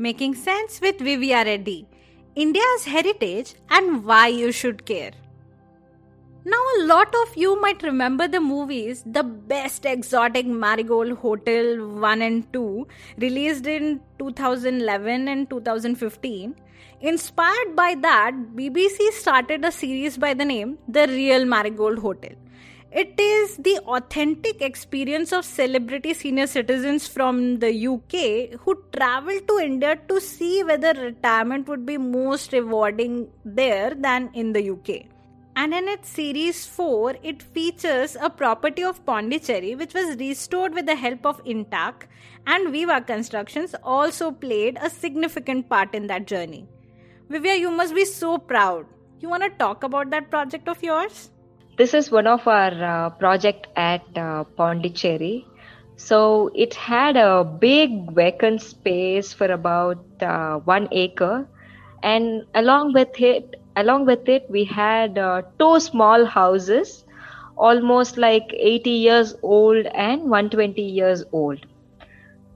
Making Sense with Vivya Reddy India's Heritage and Why You Should Care. Now, a lot of you might remember the movies The Best Exotic Marigold Hotel 1 and 2, released in 2011 and 2015. Inspired by that, BBC started a series by the name The Real Marigold Hotel. It is the authentic experience of celebrity senior citizens from the UK who travel to India to see whether retirement would be most rewarding there than in the UK. And in its series 4, it features a property of Pondicherry which was restored with the help of INTACH, and Viva Constructions also played a significant part in that journey. Vivya, you must be so proud. You want to talk about that project of yours? This is one of our uh, project at uh, Pondicherry. So it had a big vacant space for about uh, one acre, and along with it, along with it, we had uh, two small houses, almost like 80 years old and 120 years old.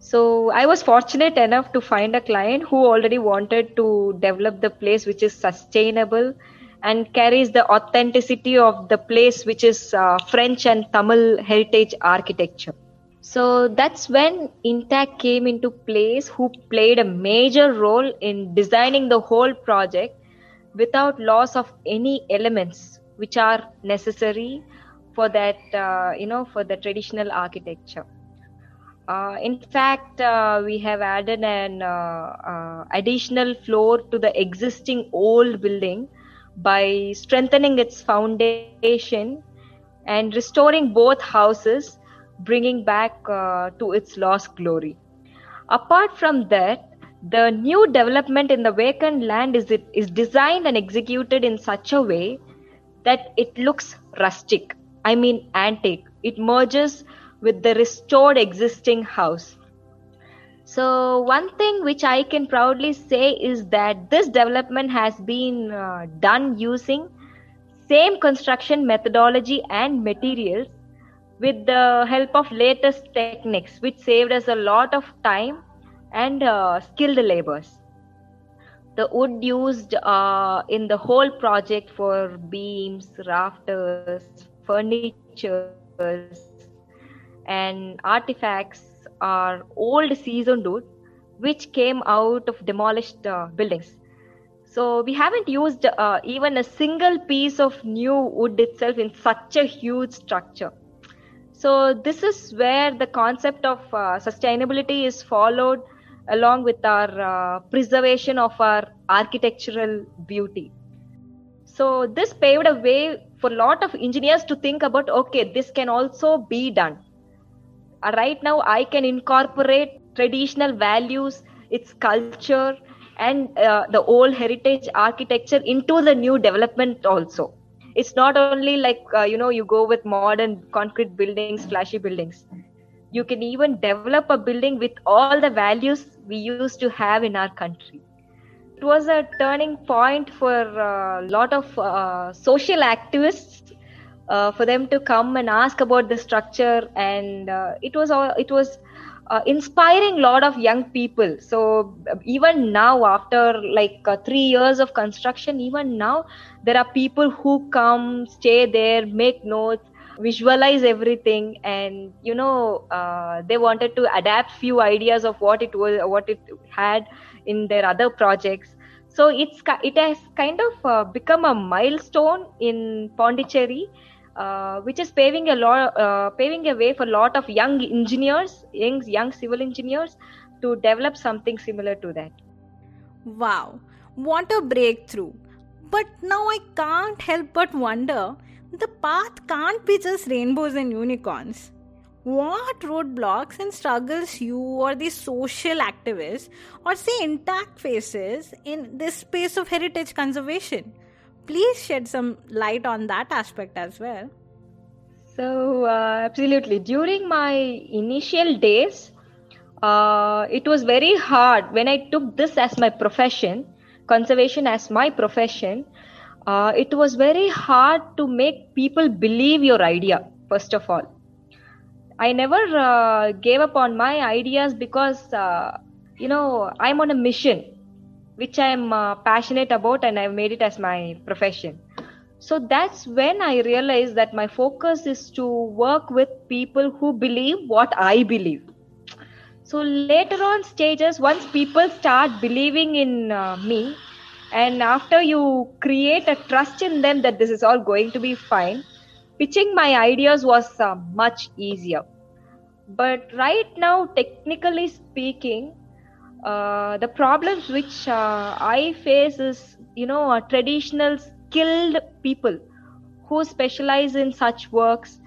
So I was fortunate enough to find a client who already wanted to develop the place which is sustainable and carries the authenticity of the place, which is uh, French and Tamil heritage architecture. So that's when INTACH came into place, who played a major role in designing the whole project without loss of any elements which are necessary for that, uh, you know, for the traditional architecture. Uh, in fact, uh, we have added an uh, uh, additional floor to the existing old building by strengthening its foundation and restoring both houses, bringing back uh, to its lost glory. Apart from that, the new development in the vacant land is, it, is designed and executed in such a way that it looks rustic, I mean antique. It merges with the restored existing house. So, one thing which I can proudly say is that this development has been uh, done using same construction methodology and materials with the help of latest techniques, which saved us a lot of time and uh, skilled labors. The wood used uh, in the whole project for beams, rafters, furniture, and artifacts are old seasoned wood which came out of demolished uh, buildings. So we haven't used uh, even a single piece of new wood itself in such a huge structure. So this is where the concept of uh, sustainability is followed along with our uh, preservation of our architectural beauty. So this paved a way for a lot of engineers to think about okay, this can also be done right now i can incorporate traditional values its culture and uh, the old heritage architecture into the new development also. It's not only like uh, you know you go with modern concrete buildings flashy buildings. You can even develop a building with all the values we used to have in our country. It was a turning point for a lot of uh, social activists uh, for them to come and ask about the structure and uh, it was it was uh, inspiring a lot of young people. So even now after like uh, 3 years of construction even now there are people who come stay there make notes visualize everything and you know uh, they wanted to adapt few ideas of what it was what it had in their other projects. So it's it has kind of uh, become a milestone in pondicherry uh, which is paving a lot uh, paving a way for a lot of young engineers young young civil engineers to develop something similar to that. Wow what a breakthrough. But now i can't help but wonder the path can't be just rainbows and unicorns. What roadblocks and struggles you or the social activists or say INTACH faces in this space of heritage conservation please shed some light on that aspect as well. So uh, absolutely. During my initial days uh, it was very hard when i took this as my profession conservation as my profession uh, it was very hard to make people believe your idea first of all. I never uh, gave up on my ideas because, uh, you know, I'm on a mission which I'm uh, passionate about and I've made it as my profession. So that's when I realized that my focus is to work with people who believe what I believe. So later on stages, once people start believing in uh, me, and after you create a trust in them that this is all going to be fine, pitching my ideas was uh, much easier but right now technically speaking uh, the problems which uh, i face is you know traditional skilled people who specialize in such works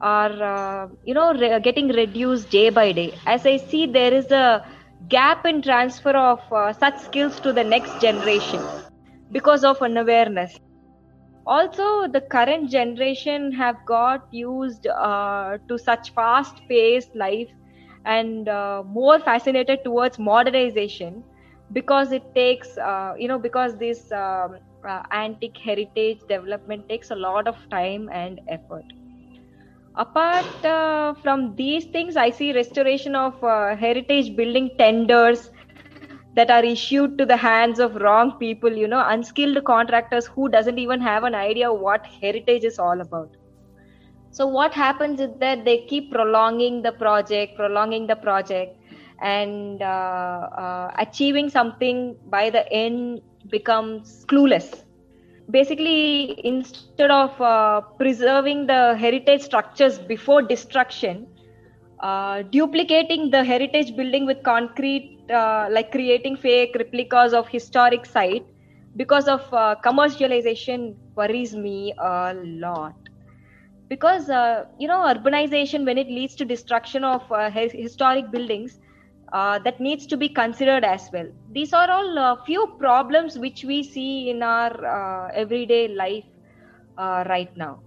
are uh, you know re- getting reduced day by day. As i see there is a gap in transfer of uh, such skills to the next generation because of unawareness. Also the current generation have got used to such fast paced life and uh, more fascinated towards modernization because it takes uh, you know because this um, uh, antique heritage development takes a lot of time and effort. Apart uh, from these things i see restoration of uh, heritage building tenders that are issued to the hands of wrong people you know unskilled contractors who doesn't even have an idea what heritage is all about so what happens is that they keep prolonging the project prolonging the project and uh, uh, achieving something by the end becomes clueless. Basically instead of uh, preserving the heritage structures before destruction uh, duplicating the heritage building with concrete uh, like creating fake replicas of historic site because of uh, commercialization worries me a lot because uh, you know urbanization when it leads to destruction of uh, historic buildings uh, that needs to be considered as well. These are all a few problems which we see in our everyday life right now.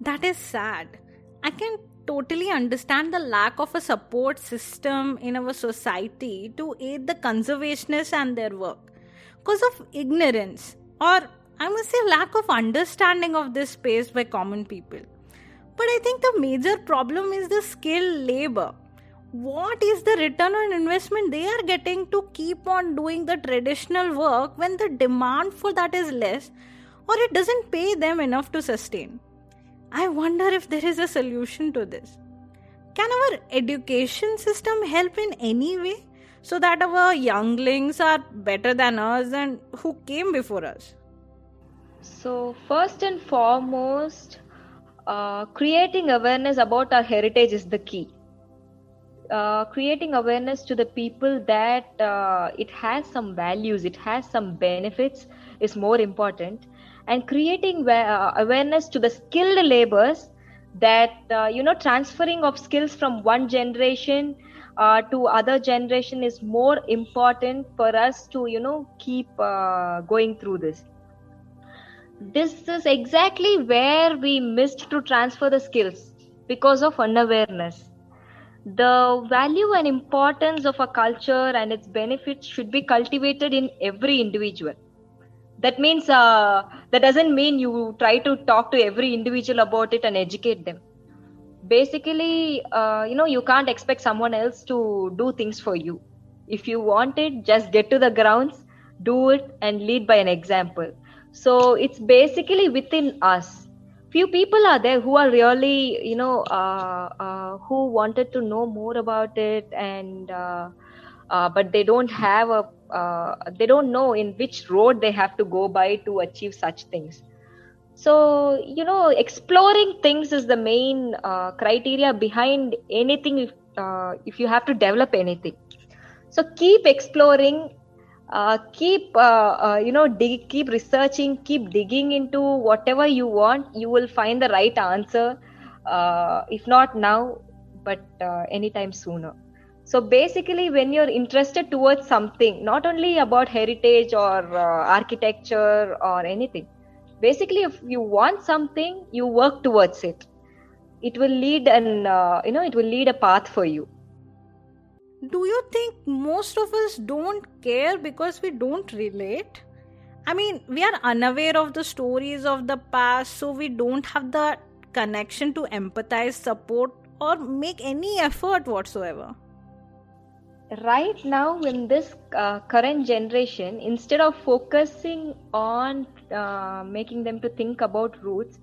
That is sad. I can totally understand the lack of a support system in our society to aid the conservationists and their work. Because of ignorance or I must say lack of understanding of this space by common people. But I think the major problem is the skilled labor. What is the return on investment they are getting to keep on doing the traditional work when the demand for that is less or it doesn't pay them enough to sustain? I wonder if there is a solution to this. Can our education system help in any way so that our younglings are better than us and who came before us? So, first and foremost, uh, creating awareness about our heritage is the key. Uh, creating awareness to the people that uh, it has some values, it has some benefits is more important and creating uh, awareness to the skilled laborers that uh, you know transferring of skills from one generation uh, to other generation is more important for us to you know keep going through this this is exactly where we missed to transfer the skills because of unawareness. The value and importance of a culture and its benefits should be cultivated in every individual. That means uh, that doesn't mean you try to talk to every individual about it and educate them. Basically uh, you know you can't expect someone else to do things for you. If you want it just get to the grounds do it and lead by an example so it's basically within us. Few people are there who are really you know uh, uh, who wanted to know more about it and uh, uh but they don't have a uh, they don't know in which road they have to go by to achieve such things. So you know exploring things is the main uh, criteria behind anything if, if you have to develop anything. So keep exploring uh, keep uh, uh, you know dig, keep researching keep digging into whatever you want. You will find the right answer uh, if not now but uh, anytime sooner. So basically when you're interested towards something not only about heritage or uh, architecture or anything basically if you want something you work towards it. It will lead and you know it will lead a path for you do you think most of us don't care because we don't relate? I mean, we are unaware of the stories of the past, so we don't have the connection to empathize, support, or make any effort whatsoever. Right now, in this uh, current generation, instead of focusing on uh, making them to think about roots,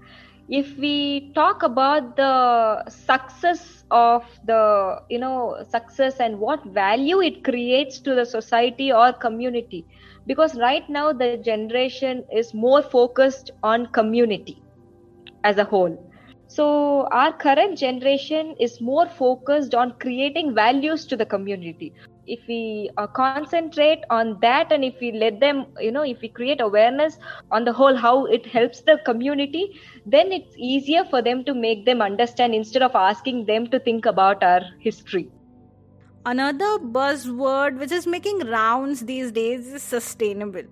if we talk about the success of the you know success and what value it creates to the society or community. Because right now the generation is more focused on community as a whole. So our current generation is more focused on creating values to the community if we uh, concentrate on that and if we let them you know if we create awareness on the whole how it helps the community then it's easier for them to make them understand instead of asking them to think about our history. Another buzzword which is making rounds these days is sustainable.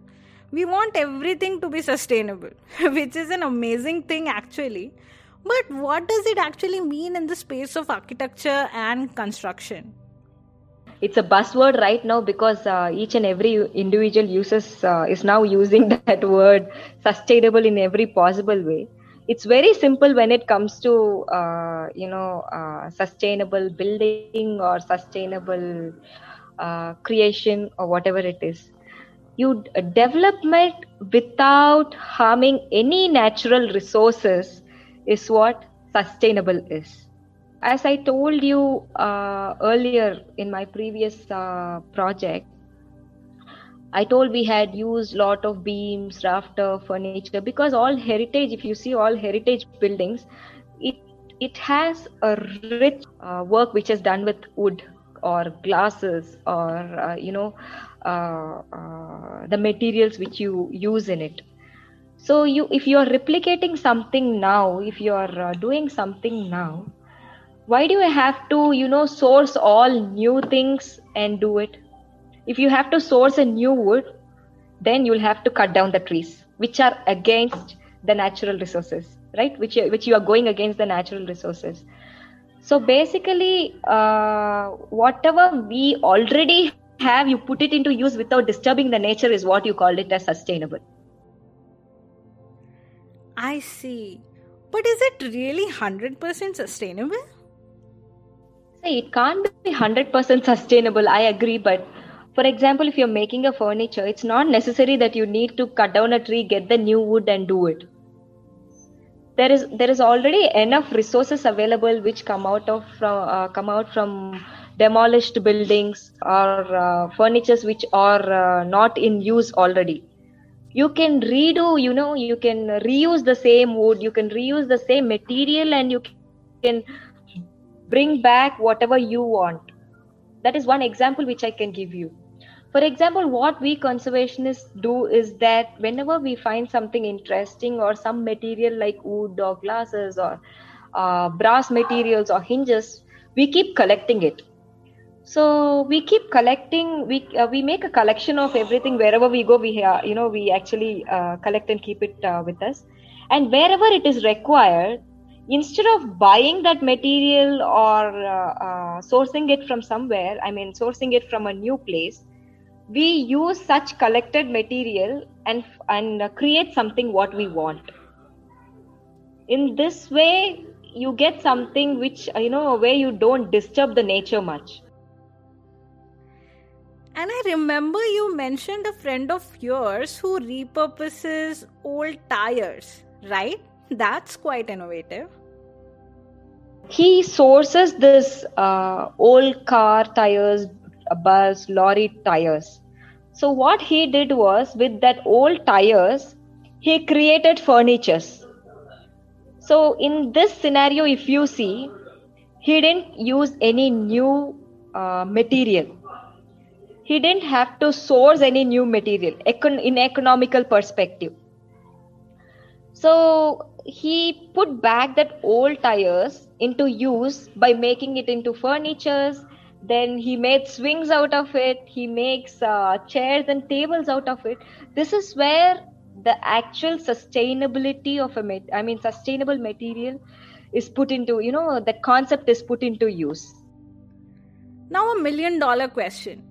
We want everything to be sustainable which is an amazing thing actually. But what does it actually mean in the space of architecture and construction it's a buzzword right now because uh, each and every individual uses uh, is now using that word sustainable in every possible way. It's very simple when it comes to uh, you know uh, sustainable building or sustainable uh, creation or whatever it is. You development without harming any natural resources is what sustainable is as I told you uh, earlier in my previous uh, project, I told we had used lot of beams, rafter, furniture because all heritage. If you see all heritage buildings, it it has a rich uh, work which is done with wood or glasses or uh, you know uh, uh, the materials which you use in it. So you if you are replicating something now, if you are doing something now why do you have to you know source all new things and do it? If you have to source a new wood then you'll have to cut down the trees which are against the natural resources right? Which which you are going against the natural resources. So basically uh, whatever we already have you put it into use without disturbing the nature is what you called it as sustainable. I see. But is it really 100% sustainable it can't be 100% sustainable. I agree but for example if you're making a furniture it's not necessary that you need to cut down a tree get the new wood and do it. There is there is already enough resources available which come out of uh, come out from demolished buildings or uh, furnitures which are uh, not in use already. You can redo you know you can reuse the same wood you can reuse the same material and you can bring back whatever you want. That is one example which i can give you. For example what we conservationists do is that whenever we find something interesting or some material like wood or glasses or uh, brass materials or hinges we keep collecting it. So we keep collecting we uh, we make a collection of everything wherever we go we uh, you know we actually uh, collect and keep it uh, with us. And wherever it is required instead of buying that material or uh, uh, sourcing it from somewhere i mean sourcing it from a new place we use such collected material and and create something what we want in this way you get something which you know where you don't disturb the nature much and I remember you mentioned a friend of yours who repurposes old tires, right? That's quite innovative. He sources this uh, old car tires, bus, lorry tires. So what he did was with that old tires, he created furnitures. So in this scenario, if you see, he didn't use any new uh, material. He didn't have to source any new material econ- in economical perspective. So he put back that old tires into use by making it into furnitures. Then he made swings out of it. He makes uh, chairs and tables out of it. This is where the actual sustainability of a i mean sustainable material is put into you know that concept is put into use. Now a million dollar question.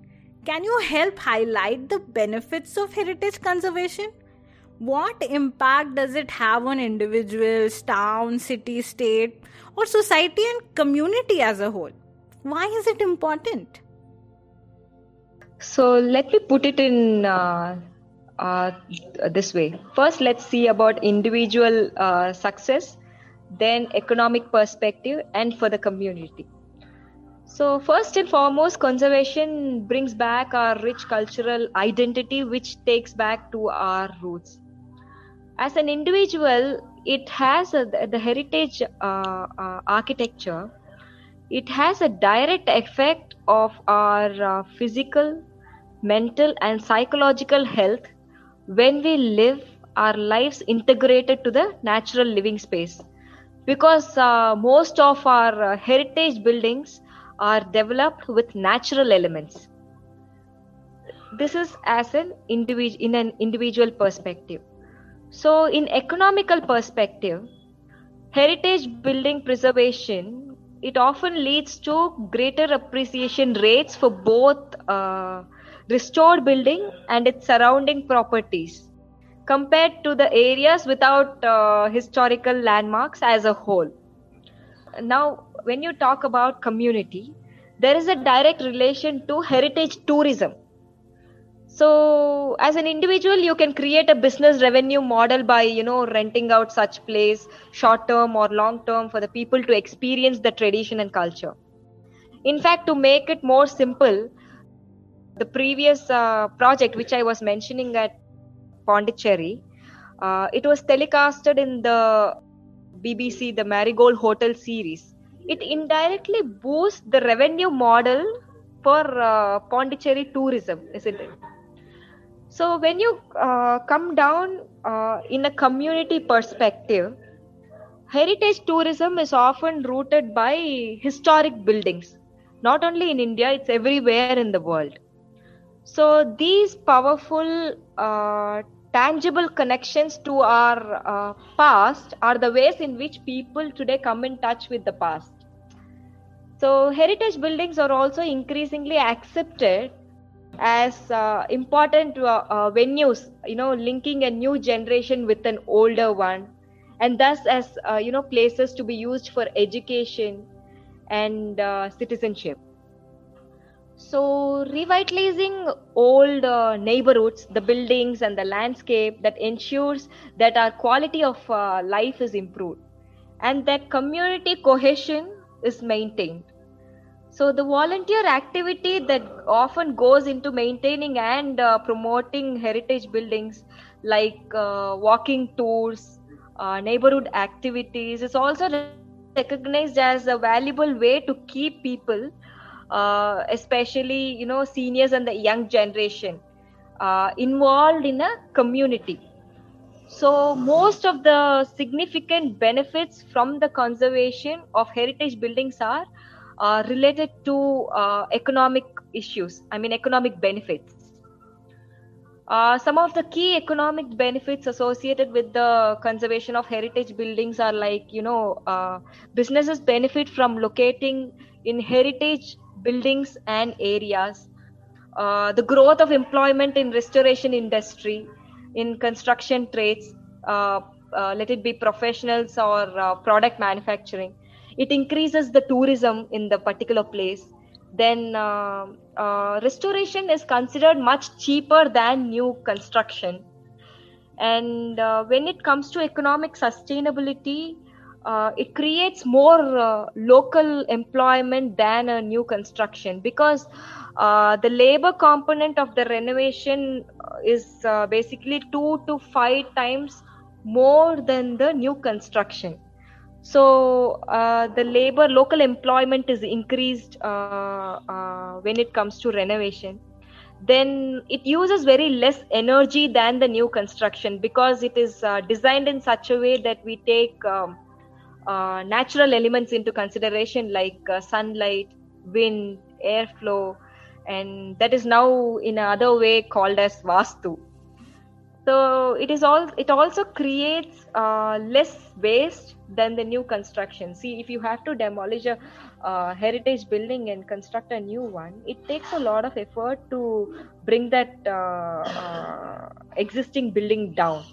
Can you help highlight the benefits of heritage conservation what impact does it have on individuals town city state or society and community as a whole why is it important? So let me put it in uh, uh, this way. First, let's see about individual uh, success, then economic perspective, and for the community. So, first and foremost, conservation brings back our rich cultural identity, which takes back to our roots. As an individual, it has a, the heritage uh, uh, architecture. It has a direct effect of our uh, physical mental and psychological health when we live our lives integrated to the natural living space. Because uh, most of our uh, heritage buildings are developed with natural elements. This is as an individual in an individual perspective so in economical perspective heritage building preservation it often leads to greater appreciation rates for both uh, restored building and its surrounding properties compared to the areas without uh, historical landmarks as a whole. Now, when you talk about community, there is a direct relation to heritage tourism so as an individual you can create a business revenue model by you know renting out such place short term or long term for the people to experience the tradition and culture. In fact to make it more simple the previous uh, project which i was mentioning at pondicherry uh, it was telecasted in the bbc the marigold hotel series. It indirectly boosts the revenue model for uh, pondicherry tourism isn't it so when you uh, come down uh, in a community perspective, heritage tourism is often rooted by historic buildings. Not only in India, it's everywhere in the world. So these powerful, uh, tangible connections to our uh, past are the ways in which people today come in touch with the past. So heritage buildings are also increasingly accepted as uh, important uh, uh, venues you know linking a new generation with an older one. And thus as uh, you know places to be used for education and uh, citizenship. So revitalizing old uh, neighborhoods the buildings and the landscape that ensures that our quality of life is improved and that community cohesion is maintained so the volunteer activity that often goes into maintaining and uh, promoting heritage buildings like uh, walking tours uh, neighborhood activities is also recognized as a valuable way to keep people uh, especially you know seniors and the young generation uh, involved in a community. So most of the significant benefits from the conservation of heritage buildings are uh, related to uh, economic issues, I mean, economic benefits. Uh, some of the key economic benefits associated with the conservation of heritage buildings are like, you know, uh, businesses benefit from locating in heritage buildings and areas. Uh, the growth of employment in restoration industry, in construction trades, uh, let it be professionals or product manufacturing it increases the tourism in the particular place. Then uh, uh, restoration is considered much cheaper than new construction. And uh, when it comes to economic sustainability uh, it creates more uh, local employment than a new construction because uh, the labor component of the renovation is basically two to five times more than the new construction so uh, the labor local employment is increased when it comes to renovation then it uses very less energy than the new construction because it is designed in such a way that we take um, uh, natural elements into consideration like uh, sunlight, wind, airflow, and that is now in another way called as vastu. So it is all. It also creates uh, less waste than the new construction. See, if you have to demolish a uh, heritage building and construct a new one, it takes a lot of effort to bring that uh, uh, existing building down.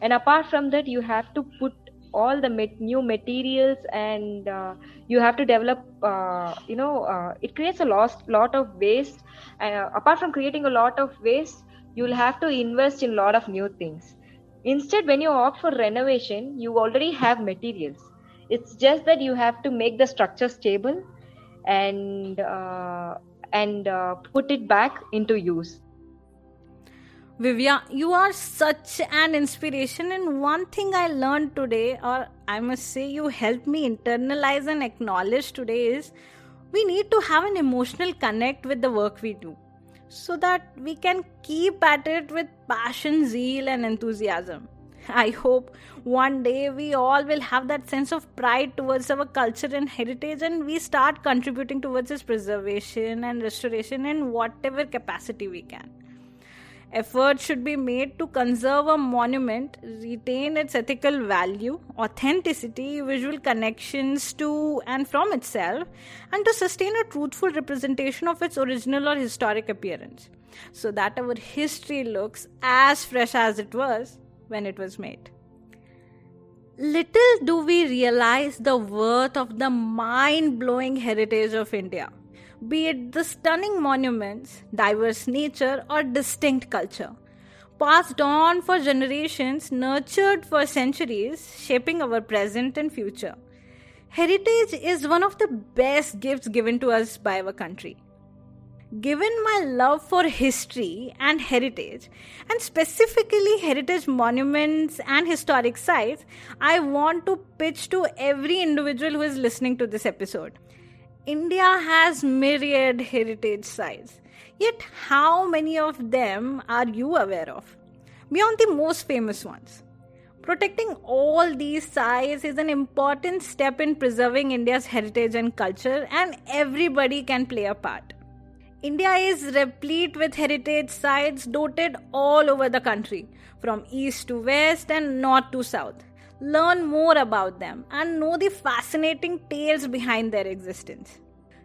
And apart from that, you have to put all the met- new materials and uh, you have to develop uh, you know uh, it creates a lot, lot of waste apart from creating a lot of waste you'll have to invest in a lot of new things instead when you opt for renovation you already have materials. It's just that you have to make the structure stable and uh, and uh, put it back into use. Vivya, you are such an inspiration. And one thing I learned today, or I must say, you helped me internalize and acknowledge today, is we need to have an emotional connect with the work we do so that we can keep at it with passion, zeal, and enthusiasm. I hope one day we all will have that sense of pride towards our culture and heritage and we start contributing towards its preservation and restoration in whatever capacity we can. Effort should be made to conserve a monument, retain its ethical value, authenticity, visual connections to and from itself, and to sustain a truthful representation of its original or historic appearance, so that our history looks as fresh as it was when it was made. Little do we realize the worth of the mind blowing heritage of India be it the stunning monuments, diverse nature, or distinct culture. Passed on for generations, nurtured for centuries, shaping our present and future. Heritage is one of the best gifts given to us by our country. Given my love for history and heritage, and specifically heritage monuments and historic sites, I want to pitch to every individual who is listening to this episode India has myriad heritage sites. Yet, how many of them are you aware of? Beyond the most famous ones. Protecting all these sites is an important step in preserving India's heritage and culture, and everybody can play a part. India is replete with heritage sites dotted all over the country, from east to west and north to south learn more about them, and know the fascinating tales behind their existence.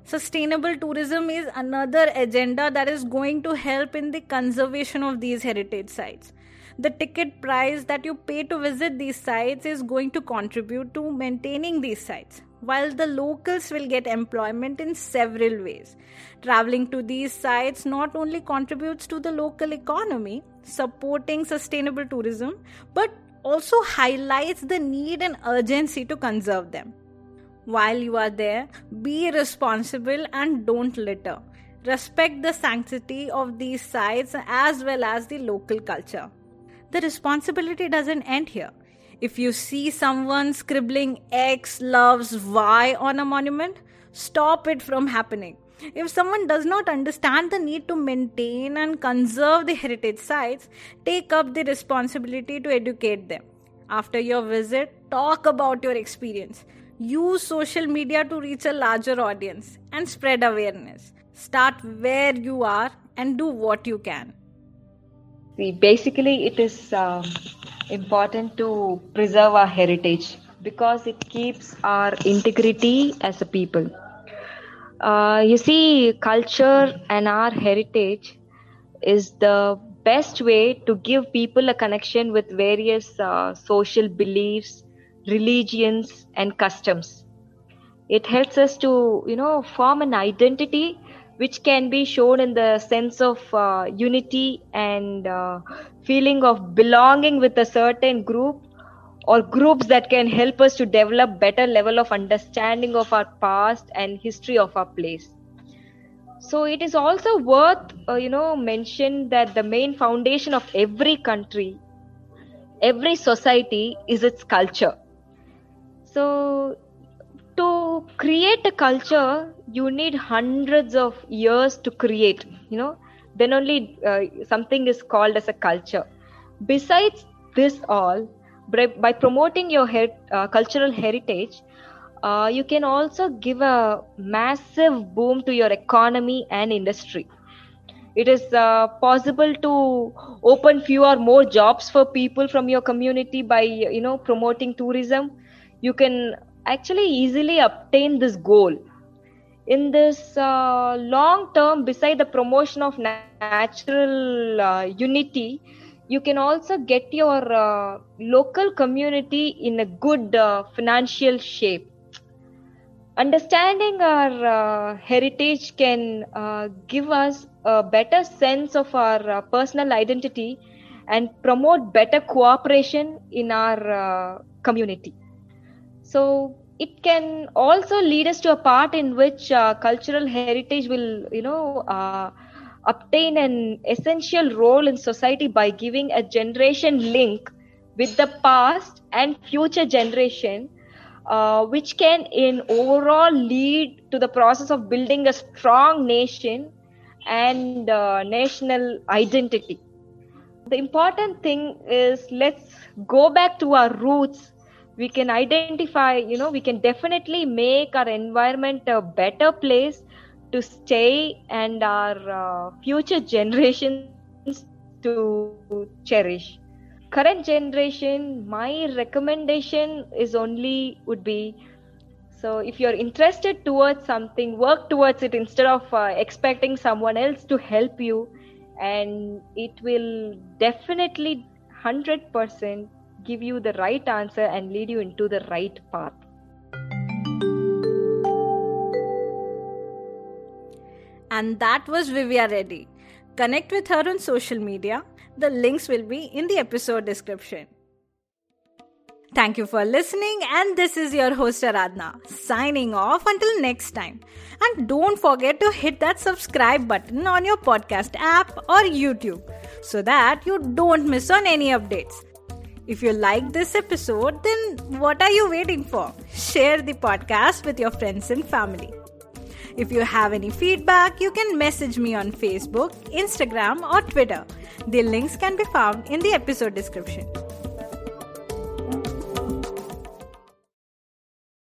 Sustainable tourism is another agenda that is going to help in the conservation of these heritage sites. The ticket price that you pay to visit these sites is going to contribute to maintaining these sites, while the locals will get employment in several ways. Traveling to these sites not only contributes to the local economy, supporting sustainable tourism, but also highlights the need and urgency to conserve them. While you are there, be responsible and don't litter. Respect the sanctity of these sites as well as the local culture. The responsibility doesn't end here. If you see someone scribbling X loves Y on a monument, stop it from happening. If someone does not understand the need to maintain and conserve the heritage sites, take up the responsibility to educate them. After your visit, talk about your experience. Use social media to reach a larger audience and spread awareness. Start where you are and do what you can. See, basically, it is uh, important to preserve our heritage because it keeps our integrity as a people. Uh, you see, culture and our heritage is the best way to give people a connection with various uh, social beliefs, religions, and customs. It helps us to, you know, form an identity which can be shown in the sense of uh, unity and uh, feeling of belonging with a certain group or groups that can help us to develop better level of understanding of our past and history of our place. So it is also worth uh, you know mention that the main foundation of every country every society is its culture. So to create a culture you need hundreds of years to create you know. Then only uh, something is called as a culture. Besides this all by, by promoting your her- uh, cultural heritage uh, you can also give a massive boom to your economy and industry. It is uh, possible to open few or more jobs for people from your community by you know promoting tourism. You can actually easily obtain this goal. In this uh, long term beside the promotion of natural uh, unity you can also get your uh, local community in a good uh, financial shape. Understanding our uh, heritage can uh, give us a better sense of our uh, personal identity and promote better cooperation in our uh, community. So it can also lead us to a part in which cultural heritage will you know obtain an essential role in society by giving a generation link with the past and future generation uh, which can in overall lead to the process of building a strong nation and uh, national identity. The important thing is let's go back to our roots. We can identify you know we can definitely make our environment a better place to stay and our uh, future generations to cherish. Current generation my recommendation is only would be so if you're interested towards something work towards it instead of uh, expecting someone else to help you. And it will definitely 100% give you the right answer and lead you into the right path And that was Vivia Reddy. Connect with her on social media. The links will be in the episode description. Thank you for listening, and this is your host Aradhna signing off until next time. And don't forget to hit that subscribe button on your podcast app or YouTube so that you don't miss on any updates. If you like this episode, then what are you waiting for? Share the podcast with your friends and family. If you have any feedback, you can message me on Facebook, Instagram, or Twitter. The links can be found in the episode description.